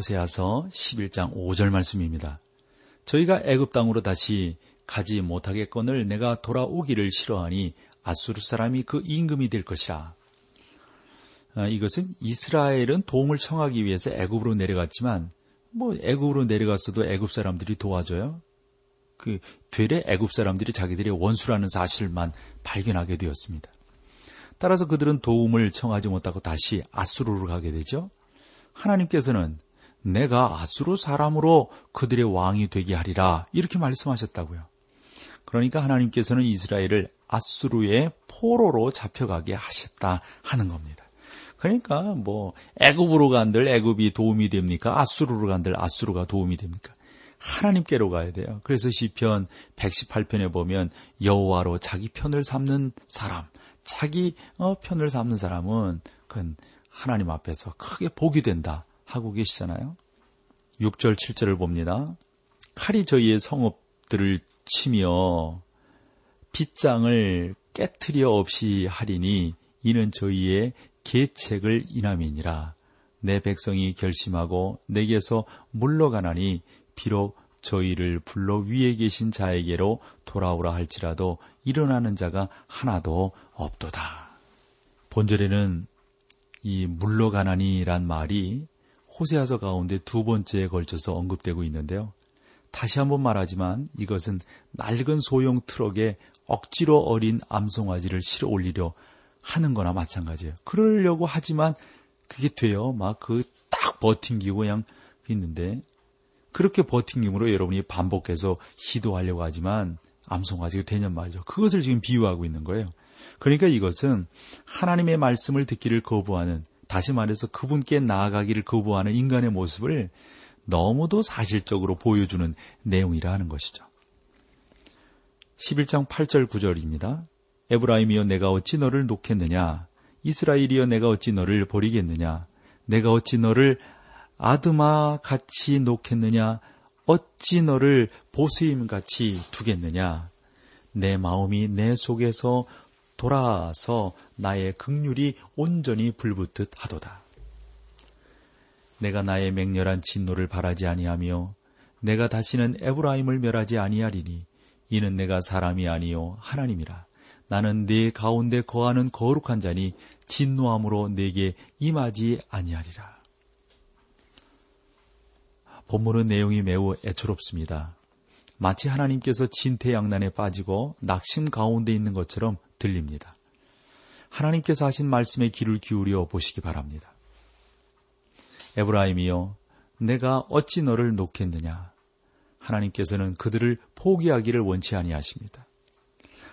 호세아서 11장 5절 말씀입니다. 저희가 애굽 땅으로 다시 가지 못하겠거늘 내가 돌아오기를 싫어하니 아수르 사람이 그 임금이 될 것이라. 아, 이것은 이스라엘은 도움을 청하기 위해서 애굽으로 내려갔지만 뭐 애굽으로 내려갔어도 애굽 사람들이 도와줘요. 그 되레 애굽 사람들이 자기들의 원수라는 사실만 발견하게 되었습니다. 따라서 그들은 도움을 청하지 못하고 다시 아수르로 가게 되죠. 하나님께서는 내가 아수르 사람으로 그들의 왕이 되게 하리라 이렇게 말씀하셨다고요. 그러니까 하나님께서는 이스라엘을 아수르의 포로로 잡혀가게 하셨다 하는 겁니다. 그러니까 뭐 애굽으로 간들 애굽이 도움이 됩니까? 아수르로 간들 아수르가 도움이 됩니까? 하나님께로 가야 돼요. 그래서 시편 118편에 보면 여호와로 자기 편을 삼는 사람, 자기 어, 편을 삼는 사람은 그건 하나님 앞에서 크게 복이 된다 하고 계시잖아요. 6절 7절을 봅니다. 칼이 저희의 성읍들을 치며 빗장을 깨트려 없이 하리니 이는 저희의 계책을 인함이니라. 내 백성이 결심하고 내게서 물러가나니 비록 저희를 불러 위에 계신 자에게로 돌아오라 할지라도 일어나는 자가 하나도 없도다. 본절에는 이 물러가나니란 말이 호세아서 가운데 두 번째에 걸쳐서 언급되고 있는데요. 다시 한번 말하지만 이것은 낡은 소형 트럭에 억지로 어린 암송아지를 실어 올리려 하는 거나 마찬가지예요. 그러려고 하지만 그게 돼요. 막 그 딱 버팅기고 그냥 있는데 그렇게 버팅김으로 여러분이 반복해서 시도하려고 하지만 암송아지가 되냔 말이죠. 그것을 지금 비유하고 있는 거예요. 그러니까 이것은 하나님의 말씀을 듣기를 거부하는 다시 말해서 그분께 나아가기를 거부하는 인간의 모습을 너무도 사실적으로 보여주는 내용이라 하는 것이죠. 11장 8절 9절입니다. 에브라임이여 내가 어찌 너를 놓겠느냐 이스라엘이여 내가 어찌 너를 버리겠느냐 내가 어찌 너를 아드마 같이 놓겠느냐 어찌 너를 보수임 같이 두겠느냐 내 마음이 내 속에서 돌아서 나의 극률이 온전히 불붙듯 하도다. 내가 나의 맹렬한 진노를 바라지 아니하며 내가 다시는 에브라임을 멸하지 아니하리니 이는 내가 사람이 아니요 하나님이라. 나는 네 가운데 거하는 거룩한 자니 진노함으로 내게 임하지 아니하리라. 본문의 내용이 매우 애처롭습니다. 마치 하나님께서 진퇴양난에 빠지고 낙심 가운데 있는 것처럼 들립니다. 하나님께서 하신 말씀에 귀를 기울여 보시기 바랍니다. 에브라임이여, 내가 어찌 너를 놓겠느냐? 하나님께서는 그들을 포기하기를 원치 아니하십니다.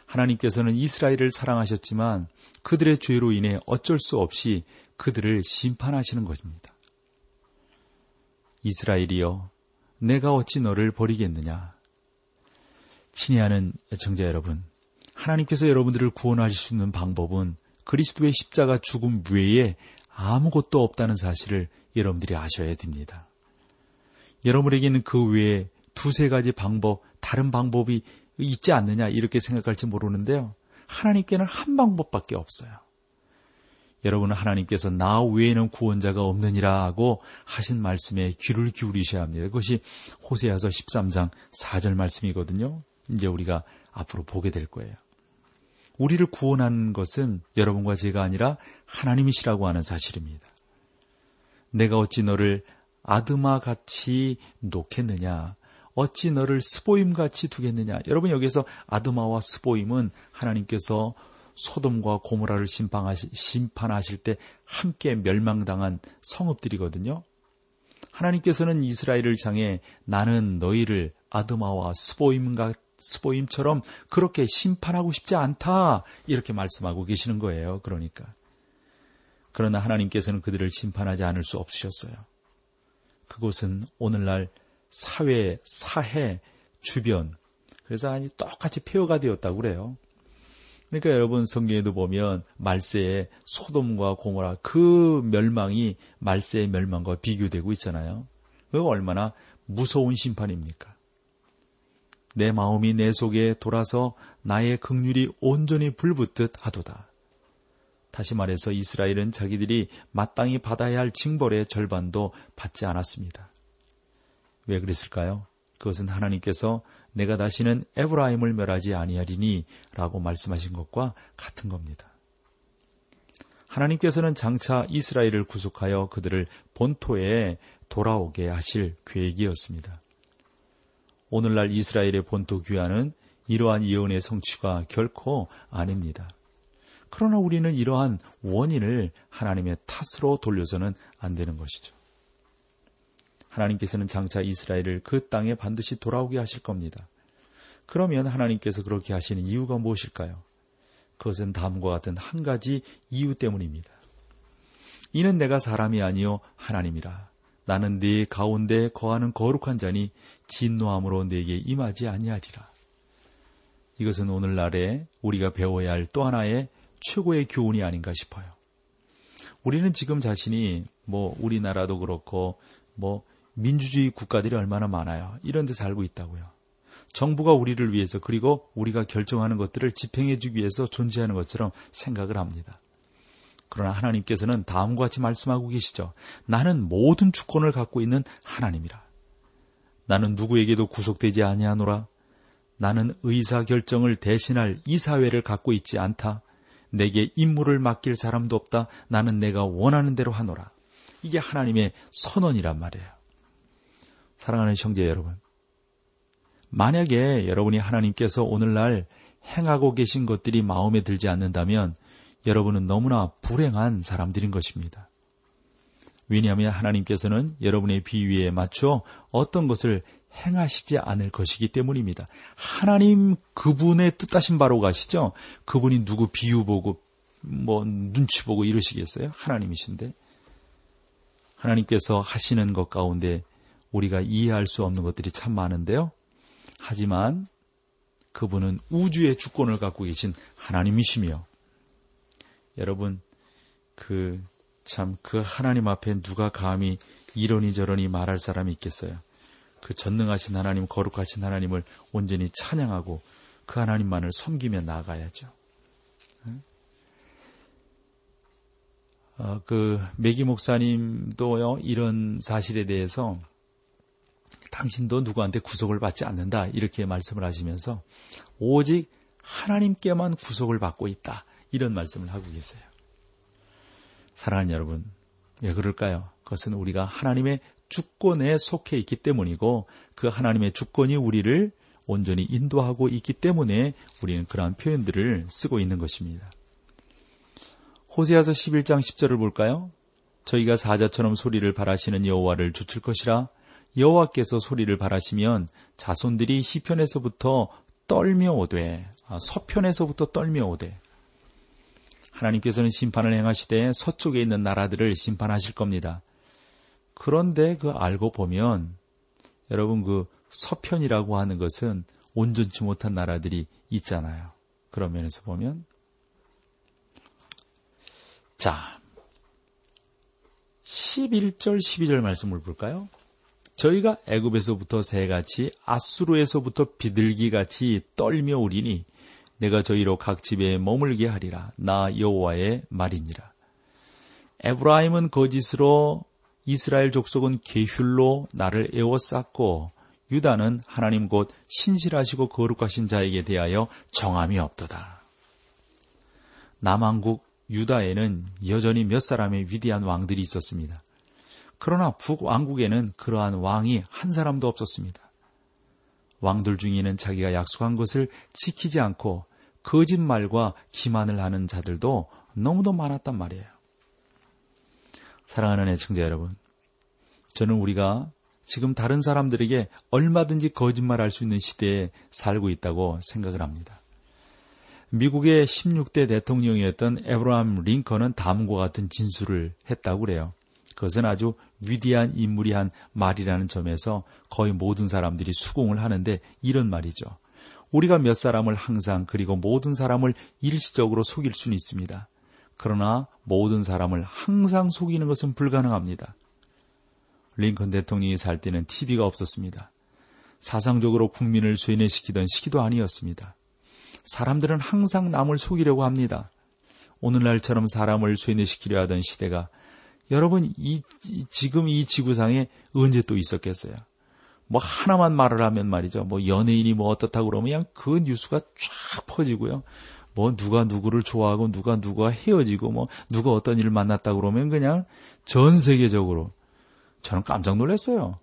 하나님께서는 이스라엘을 사랑하셨지만 그들의 죄로 인해 어쩔 수 없이 그들을 심판하시는 것입니다. 이스라엘이여, 내가 어찌 너를 버리겠느냐? 친애하는 애청자 여러분, 하나님께서 여러분들을 구원하실 수 있는 방법은 그리스도의 십자가 죽음 외에 아무것도 없다는 사실을 여러분들이 아셔야 됩니다. 여러분에게는 그 외에 두세 가지 방법, 다른 방법이 있지 않느냐 이렇게 생각할지 모르는데요. 하나님께는 한 방법밖에 없어요. 여러분은 하나님께서 나 외에는 구원자가 없느니라 하고 하신 말씀에 귀를 기울이셔야 합니다. 그것이 호세아서 13장 4절 말씀이거든요. 이제 우리가 앞으로 보게 될 거예요. 우리를 구원한 것은 여러분과 제가 아니라 하나님이시라고 하는 사실입니다. 내가 어찌 너를 아드마 같이 놓겠느냐? 어찌 너를 스보임 같이 두겠느냐? 여러분 여기서 아드마와 스보임은 하나님께서 소돔과 고모라를 심판하실, 때 함께 멸망당한 성읍들이거든요. 하나님께서는 이스라엘을 향해 나는 너희를 아드마와 스보임과 스보임처럼 그렇게 심판하고 싶지 않다. 이렇게 말씀하고 계시는 거예요. 그러니까. 그러나 하나님께서는 그들을 심판하지 않을 수 없으셨어요. 그곳은 오늘날 사회, 사해, 주변. 그래서 아니 똑같이 폐허가 되었다고 그래요. 그러니까 여러분 성경에도 보면 말세에 소돔과 고모라 그 멸망이 말세의 멸망과 비교되고 있잖아요. 그 얼마나 무서운 심판입니까? 내 마음이 내 속에 돌아서 나의 극률이 온전히 불붙듯 하도다. 다시 말해서 이스라엘은 자기들이 마땅히 받아야 할 징벌의 절반도 받지 않았습니다. 왜 그랬을까요? 그것은 하나님께서 내가 다시는 에브라임을 멸하지 아니하리니 라고 말씀하신 것과 같은 겁니다. 하나님께서는 장차 이스라엘을 구속하여 그들을 본토에 돌아오게 하실 계획이었습니다. 오늘날 이스라엘의 본토 귀환은 이러한 예언의 성취가 결코 아닙니다. 그러나 우리는 이러한 원인을 하나님의 탓으로 돌려서는 안 되는 것이죠. 하나님께서는 장차 이스라엘을 그 땅에 반드시 돌아오게 하실 겁니다. 그러면 하나님께서 그렇게 하시는 이유가 무엇일까요? 그것은 다음과 같은 한 가지 이유 때문입니다. 이는 내가 사람이 아니요 하나님이라. 나는 네 가운데 거하는 거룩한 자니 진노함으로 내게 임하지 아니하리라. 이것은 오늘날에 우리가 배워야 할 또 하나의 최고의 교훈이 아닌가 싶어요. 우리는 지금 자신이 뭐 우리나라도 그렇고 뭐 민주주의 국가들이 얼마나 많아요. 이런 데 살고 있다고요. 정부가 우리를 위해서 그리고 우리가 결정하는 것들을 집행해 주기 위해서 존재하는 것처럼 생각을 합니다. 그러나 하나님께서는 다음과 같이 말씀하고 계시죠. 나는 모든 주권을 갖고 있는 하나님이라. 나는 누구에게도 구속되지 아니하노라. 나는 의사 결정을 대신할 이 사회를 갖고 있지 않다. 내게 임무를 맡길 사람도 없다. 나는 내가 원하는 대로 하노라. 이게 하나님의 선언이란 말이에요. 사랑하는 형제 여러분. 만약에 여러분이 하나님께서 오늘날 행하고 계신 것들이 마음에 들지 않는다면 여러분은 너무나 불행한 사람들인 것입니다. 왜냐하면 하나님께서는 여러분의 비위에 맞춰 어떤 것을 행하시지 않을 것이기 때문입니다. 하나님 그분의 뜻하신 바로 가시죠? 그분이 누구 비유 보고 뭐 눈치 보고 이러시겠어요? 하나님이신데. 하나님께서 하시는 것 가운데 우리가 이해할 수 없는 것들이 참 많은데요. 하지만 그분은 우주의 주권을 갖고 계신 하나님이시며 여러분 그 참그 그 하나님 앞에 누가 감히 이러니 저러니 말할 사람이 있겠어요. 그 전능하신 하나님, 거룩하신 하나님을 온전히 찬양하고 그 하나님만을 섬기며 나아가야죠. 어, 그 메기 목사님도요 이런 사실에 대해서 당신도 누구한테 구속을 받지 않는다 이렇게 말씀을 하시면서 오직 하나님께만 구속을 받고 있다 이런 말씀을 하고 계세요. 사랑하는 여러분, 왜 그럴까요? 그것은 우리가 하나님의 주권에 속해 있기 때문이고 그 하나님의 주권이 우리를 온전히 인도하고 있기 때문에 우리는 그러한 표현들을 쓰고 있는 것입니다. 호세아서 11장 10절을 볼까요? 저희가 사자처럼 소리를 바라시는 여호와를 주칠 것이라 여호와께서 소리를 바라시면 자손들이 시편에서부터 떨며 오되 아, 서편에서부터 떨며 오되 하나님께서는 심판을 행하시되 서쪽에 있는 나라들을 심판하실 겁니다. 그런데 그 알고 보면 여러분 그 서편이라고 하는 것은 온전치 못한 나라들이 있잖아요. 그런 면에서 보면 자 11절 12절 말씀을 볼까요? 저희가 애굽에서부터 새같이 아수르에서부터 비둘기같이 떨며 오리니 내가 저희로 각 집에 머물게 하리라 나 여호와의 말이니라 에브라임은 거짓으로 이스라엘 족속은 계휼로 나를 에워쌌고 유다는 하나님 곧 신실하시고 거룩하신 자에게 대하여 정함이 없도다. 남왕국 유다에는 여전히 몇 사람의 위대한 왕들이 있었습니다. 그러나 북왕국에는 그러한 왕이 한 사람도 없었습니다. 왕들 중에는 자기가 약속한 것을 지키지 않고 거짓말과 기만을 하는 자들도 너무도 많았단 말이에요. 사랑하는 애청자 여러분, 저는 우리가 지금 다른 사람들에게 얼마든지 거짓말할 수 있는 시대에 살고 있다고 생각을 합니다. 미국의 16대 대통령이었던 에브라함 링컨은 다음과 같은 진술을 했다고 그래요. 그것은 아주 위대한 인물이 한 말이라는 점에서 거의 모든 사람들이 수긍을 하는데 이런 말이죠. 우리가 몇 사람을 항상 그리고 모든 사람을 일시적으로 속일 수는 있습니다. 그러나 모든 사람을 항상 속이는 것은 불가능합니다. 링컨 대통령이 살 때는 TV가 없었습니다. 사상적으로 국민을 쇠뇌시키던 시기도 아니었습니다. 사람들은 항상 남을 속이려고 합니다. 오늘날처럼 사람을 쇠뇌시키려 하던 시대가 여러분 이 지금 이 지구상에 언제 또 있었겠어요? 뭐 하나만 말을 하면 말이죠. 뭐 연예인이 뭐 어떻다 고 그러면 그냥 그 뉴스가 쫙 퍼지고요. 뭐 누가 누구를 좋아하고 누가 누가 헤어지고 뭐 누가 어떤 일을 만났다 그러면 그냥 전 세계적으로 저는 깜짝 놀랐어요.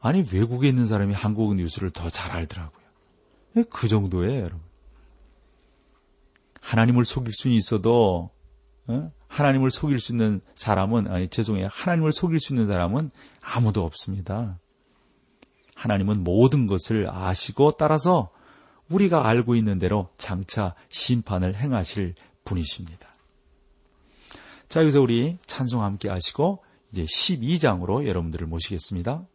아니 외국에 있는 사람이 한국 뉴스를 더 잘 알더라고요. 예, 그 정도예요, 여러분. 하나님을 속일 수는 있어도 어? 하나님을 속일 수 있는 사람은 아니 죄송해요. 하나님을 속일 수 있는 사람은 아무도 없습니다. 하나님은 모든 것을 아시고 따라서 우리가 알고 있는 대로 장차 심판을 행하실 분이십니다. 자, 여기서 우리 찬송 함께 하시고 이제 12장으로 여러분들을 모시겠습니다.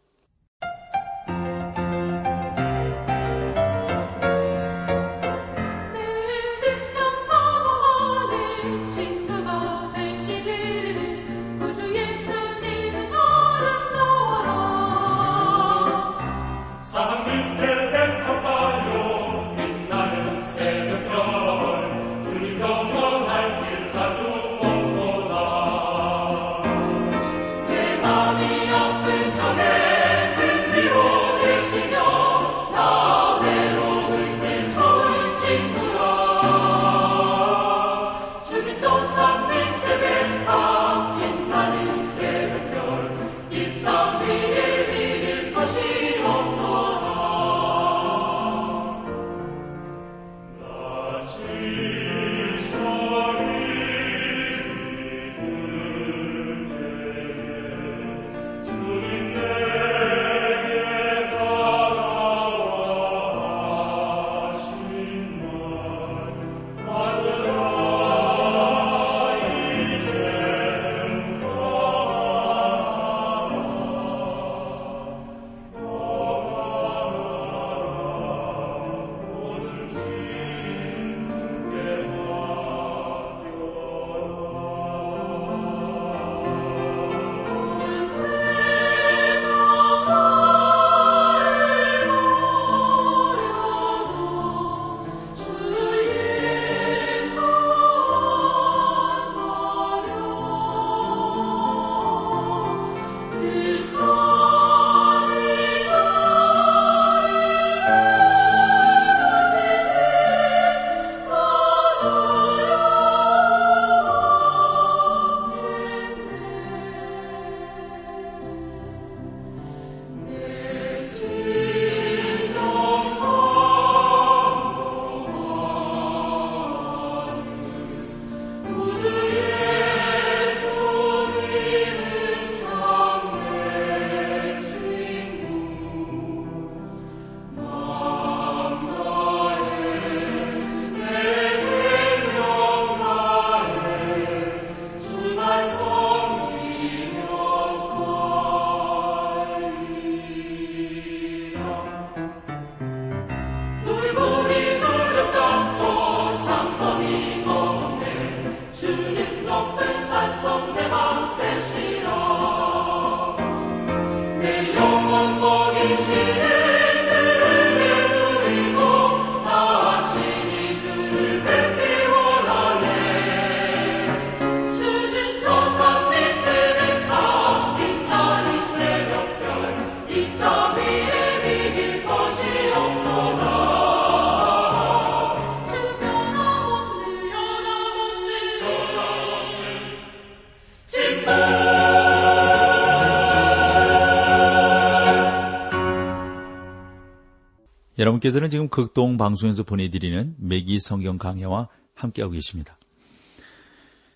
여러분께서는 지금 극동 방송에서 보내드리는 매기 성경 강해와 함께하고 계십니다.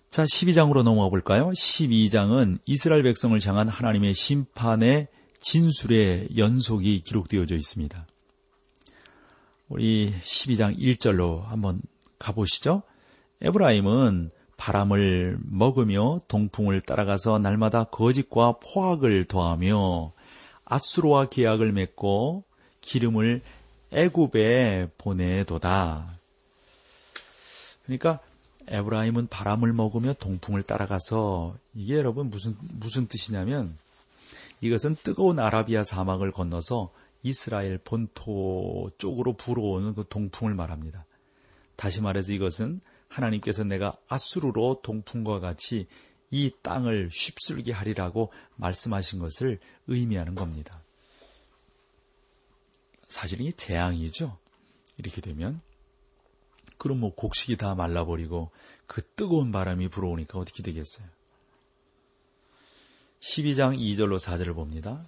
자, 12장으로 넘어가 볼까요? 12장은 이스라엘 백성을 향한 하나님의 심판의 진술의 연속이 기록되어져 있습니다. 우리 12장 1절로 한번 가보시죠. 에브라임은 바람을 먹으며 동풍을 따라가서 날마다 거짓과 포악을 더하며 아수로와 계약을 맺고 기름을 애굽에 보내도다. 그러니까 에브라임은 바람을 먹으며 동풍을 따라가서 이게 여러분 무슨 무슨 뜻이냐면 이것은 뜨거운 아라비아 사막을 건너서 이스라엘 본토 쪽으로 불어오는 그 동풍을 말합니다. 다시 말해서 이것은 하나님께서 내가 아수르로 동풍과 같이 이 땅을 쉽슬게 하리라고 말씀하신 것을 의미하는 겁니다. 사실은 이 재앙이죠. 이렇게 되면 그럼 뭐 곡식이 다 말라버리고 그 뜨거운 바람이 불어오니까 어떻게 되겠어요? 12장 2절로 4절을 봅니다.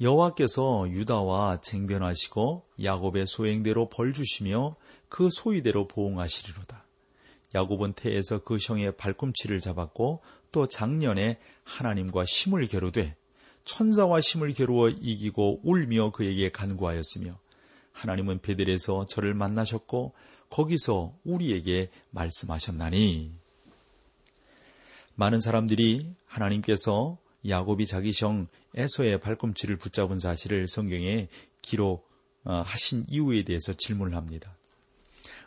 여호와께서 유다와 쟁변하시고 야곱의 소행대로 벌 주시며 그 소위대로 보응하시리로다. 야곱은 태에서 그 형의 발꿈치를 잡았고 또 작년에 하나님과 심을 겨루되 천사와 심을 겨루어 이기고 울며 그에게 간구하였으며 하나님은 베델에서 저를 만나셨고 거기서 우리에게 말씀하셨나니 많은 사람들이 하나님께서 야곱이 자기 형 에서의 발꿈치를 붙잡은 사실을 성경에 기록하신 이유에 대해서 질문을 합니다.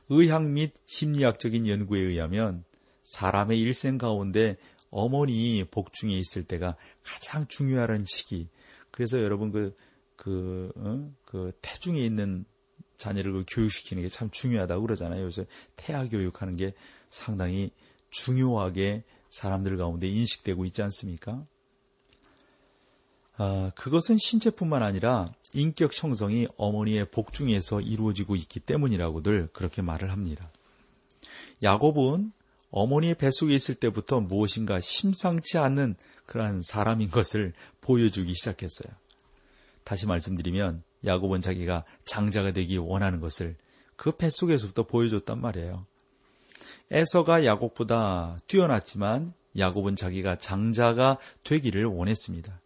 의학 및 심리학적인 연구에 의하면 사람의 일생 가운데 어머니 복중에 있을 때가 가장 중요한 시기. 그래서 여러분 그, 그, 어? 그 태중에 있는 자녀를 그 교육시키는 게 참 중요하다고 그러잖아요. 요새 태아 교육하는 게 상당히 중요하게 사람들 가운데 인식되고 있지 않습니까? 아, 그것은 신체뿐만 아니라 인격 형성이 어머니의 복중에서 이루어지고 있기 때문이라고들 그렇게 말을 합니다. 야곱은 어머니의 뱃속에 있을 때부터 무엇인가 심상치 않는 그러한 사람인 것을 보여주기 시작했어요. 다시 말씀드리면 야곱은 자기가 장자가 되기 원하는 것을 그 뱃속에서부터 보여줬단 말이에요. 에서가 야곱보다 뛰어났지만 야곱은 자기가 장자가 되기를 원했습니다.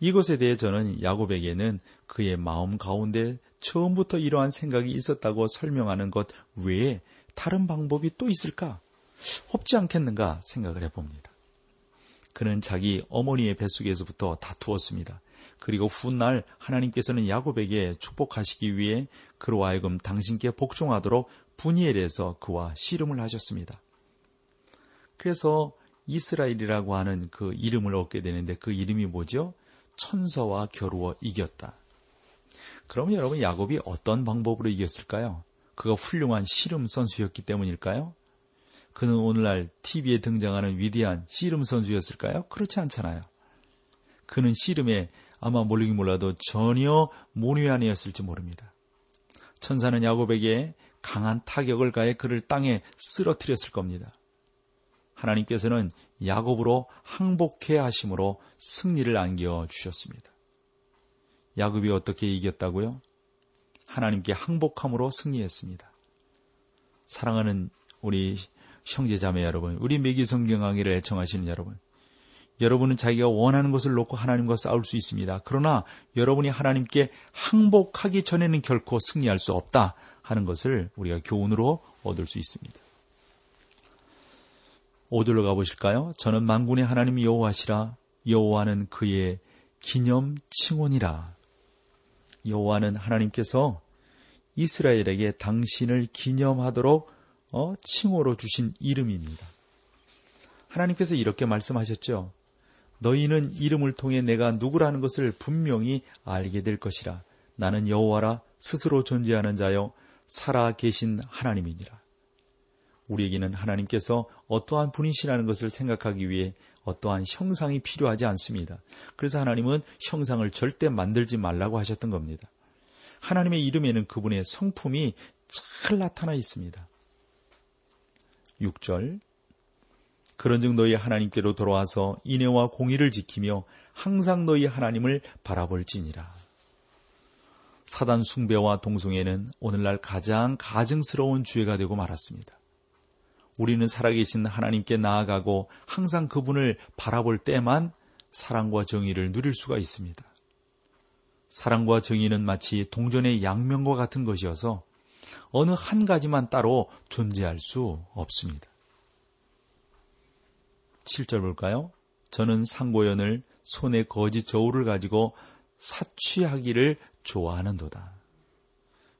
이것에 대해 저는 야곱에게는 그의 마음 가운데 처음부터 이러한 생각이 있었다고 설명하는 것 외에 다른 방법이 또 있을까? 없지 않겠는가 생각을 해봅니다. 그는 자기 어머니의 뱃속에서부터 다투었습니다. 그리고 훗날 하나님께서는 야곱에게 축복하시기 위해 그로 하여금 당신께 복종하도록 분이엘에서 그와 씨름을 하셨습니다. 그래서 이스라엘이라고 하는 그 이름을 얻게 되는데 그 이름이 뭐죠? 천사와 겨루어 이겼다. 그럼 여러분 야곱이 어떤 방법으로 이겼을까요? 그가 훌륭한 씨름 선수였기 때문일까요? 그는 오늘날 TV에 등장하는 위대한 씨름 선수였을까요? 그렇지 않잖아요. 그는 씨름에 아마 모르긴 몰라도 전혀 모녀아니었을지 모릅니다. 천사는 야곱에게 강한 타격을 가해 그를 땅에 쓰러뜨렸을 겁니다. 하나님께서는 야곱으로 항복해 하심으로 승리를 안겨 주셨습니다. 야곱이 어떻게 이겼다고요? 하나님께 항복함으로 승리했습니다. 사랑하는 우리 형제자매 여러분, 우리 매기 성경 강의를 애청하시는 여러분, 여러분은 자기가 원하는 것을 놓고 하나님과 싸울 수 있습니다. 그러나 여러분이 하나님께 항복하기 전에는 결코 승리할 수 없다 하는 것을 우리가 교훈으로 얻을 수 있습니다. 5절로 가보실까요? 저는 만군의 하나님 여호와시라 여호와는 그의 기념 칭원이라 여호와는 하나님께서 이스라엘에게 당신을 기념하도록 어, 칭호로 주신 이름입니다. 하나님께서 이렇게 말씀하셨죠. 너희는 이름을 통해 내가 누구라는 것을 분명히 알게 될 것이라. 나는 여호와라 스스로 존재하는 자여 살아 계신 하나님이니라. 우리에게는 하나님께서 어떠한 분이시라는 것을 생각하기 위해 어떠한 형상이 필요하지 않습니다. 그래서 하나님은 형상을 절대 만들지 말라고 하셨던 겁니다. 하나님의 이름에는 그분의 성품이 잘 나타나 있습니다. 6절 그런즉 너희 하나님께로 돌아와서 인애와 공의를 지키며 항상 너희 하나님을 바라볼지니라. 사단 숭배와 동성애는 오늘날 가장 가증스러운 주의가 되고 말았습니다. 우리는 살아계신 하나님께 나아가고 항상 그분을 바라볼 때만 사랑과 정의를 누릴 수가 있습니다. 사랑과 정의는 마치 동전의 양면과 같은 것이어서 어느 한 가지만 따로 존재할 수 없습니다. 7절 볼까요? 저는 상고연을 손에 거짓 저울을 가지고 사취하기를 좋아하는도다.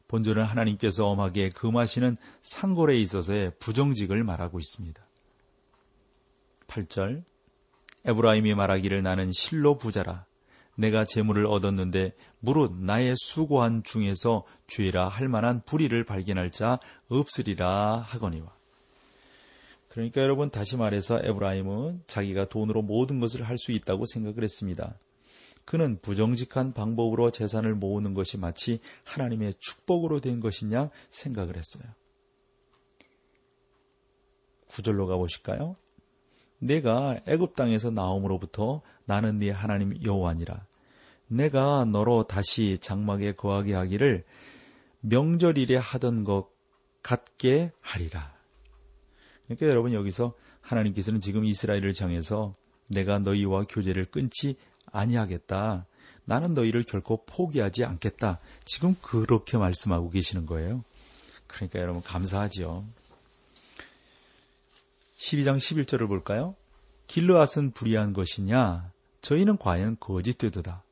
본조는 하나님께서 엄하게 금하시는 상골에 있어서의 부정직을 말하고 있습니다. 8절 에브라임이 말하기를 나는 실로 부자라 내가 재물을 얻었는데 무릇 나의 수고한 중에서 죄라 할 만한 불의를 발견할 자 없으리라 하거니와 그러니까 여러분 다시 말해서 에브라임은 자기가 돈으로 모든 것을 할 수 있다고 생각을 했습니다. 그는 부정직한 방법으로 재산을 모으는 것이 마치 하나님의 축복으로 된 것이냐 생각을 했어요. 구절로 가보실까요? 내가 애굽 땅에서 나옴으로부터 나는 네 하나님 여호와니라. 내가 너로 다시 장막에 거하게 하기를 명절일에 하던 것 같게 하리라. 그러니까 여러분 여기서 하나님께서는 지금 이스라엘을 향해서 내가 너희와 교제를 끊지 아니하겠다. 나는 너희를 결코 포기하지 않겠다. 지금 그렇게 말씀하고 계시는 거예요. 그러니까 여러분 감사하지요. 12장 11절을 볼까요? 길르앗은 불의한 것이냐? 저희는 과연 거짓되도다.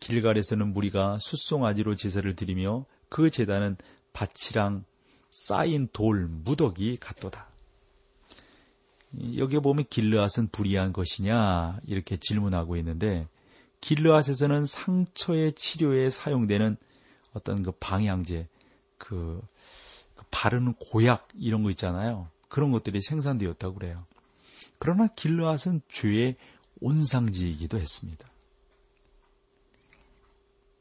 길갈에서는 무리가 숫송아지로 제사를 드리며 그 제단은 밭이랑 쌓인 돌, 무더기 같도다. 여기에 보면 길르앗은 불의한 것이냐 이렇게 질문하고 있는데 길르앗에서는 상처의 치료에 사용되는 어떤 그 방향제, 그, 그 바르는 고약 이런 거 있잖아요. 그런 것들이 생산되었다고 그래요. 그러나 길르앗은 죄의 온상지이기도 했습니다.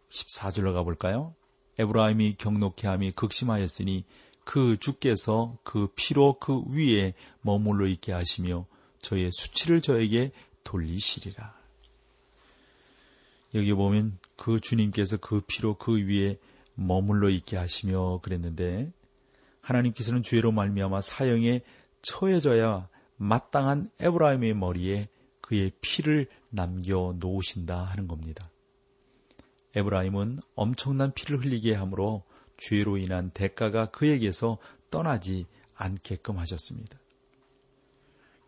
14절로 가볼까요? 에브라임이 경록케 함이 극심하였으니 그 주께서 그 피로 그 위에 머물러 있게 하시며 저의 수치를 저에게 돌리시리라. 여기 보면 그 주님께서 그 피로 그 위에 머물러 있게 하시며 그랬는데 하나님께서는 죄로 말미암아 사형에 처해져야 마땅한 에브라임의 머리에 그의 피를 남겨 놓으신다 하는 겁니다. 에브라임은 엄청난 피를 흘리게 함으로 죄로 인한 대가가 그에게서 떠나지 않게끔 하셨습니다.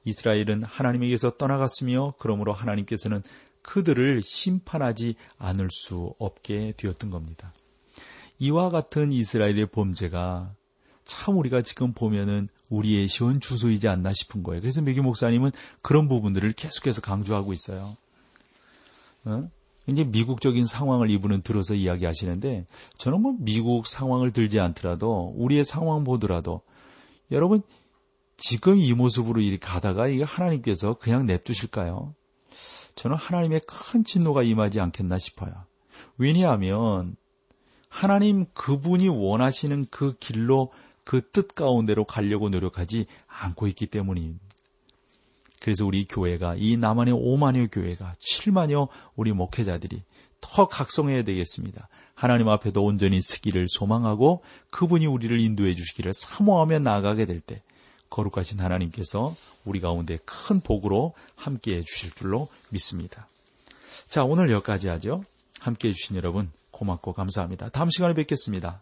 이스라엘은 하나님에게서 떠나갔으며 그러므로 하나님께서는 그들을 심판하지 않을 수 없게 되었던 겁니다. 이와 같은 이스라엘의 범죄가 참 우리가 지금 보면은 우리의 시원 주소이지 않나 싶은 거예요. 그래서 메기 목사님은 그런 부분들을 계속해서 강조하고 있어요. 어? 이제 미국적인 상황을 이분은 들어서 이야기하시는데 저는 뭐 미국 상황을 들지 않더라도 우리의 상황 보더라도 여러분 지금 이 모습으로 이렇게 가다가 이게 하나님께서 그냥 냅두실까요? 저는 하나님의 큰 진노가 임하지 않겠나 싶어요. 왜냐하면 하나님 그분이 원하시는 그 길로 그 뜻 가운데로 가려고 노력하지 않고 있기 때문입니다. 그래서 우리 교회가 이 남한의 5만여 교회가 7만여 우리 목회자들이 더 각성해야 되겠습니다. 하나님 앞에도 온전히 서기를 소망하고 그분이 우리를 인도해 주시기를 사모하며 나아가게 될 때 거룩하신 하나님께서 우리 가운데 큰 복으로 함께 해 주실 줄로 믿습니다. 자, 오늘 여기까지 하죠. 함께 해 주신 여러분 고맙고 감사합니다. 다음 시간에 뵙겠습니다.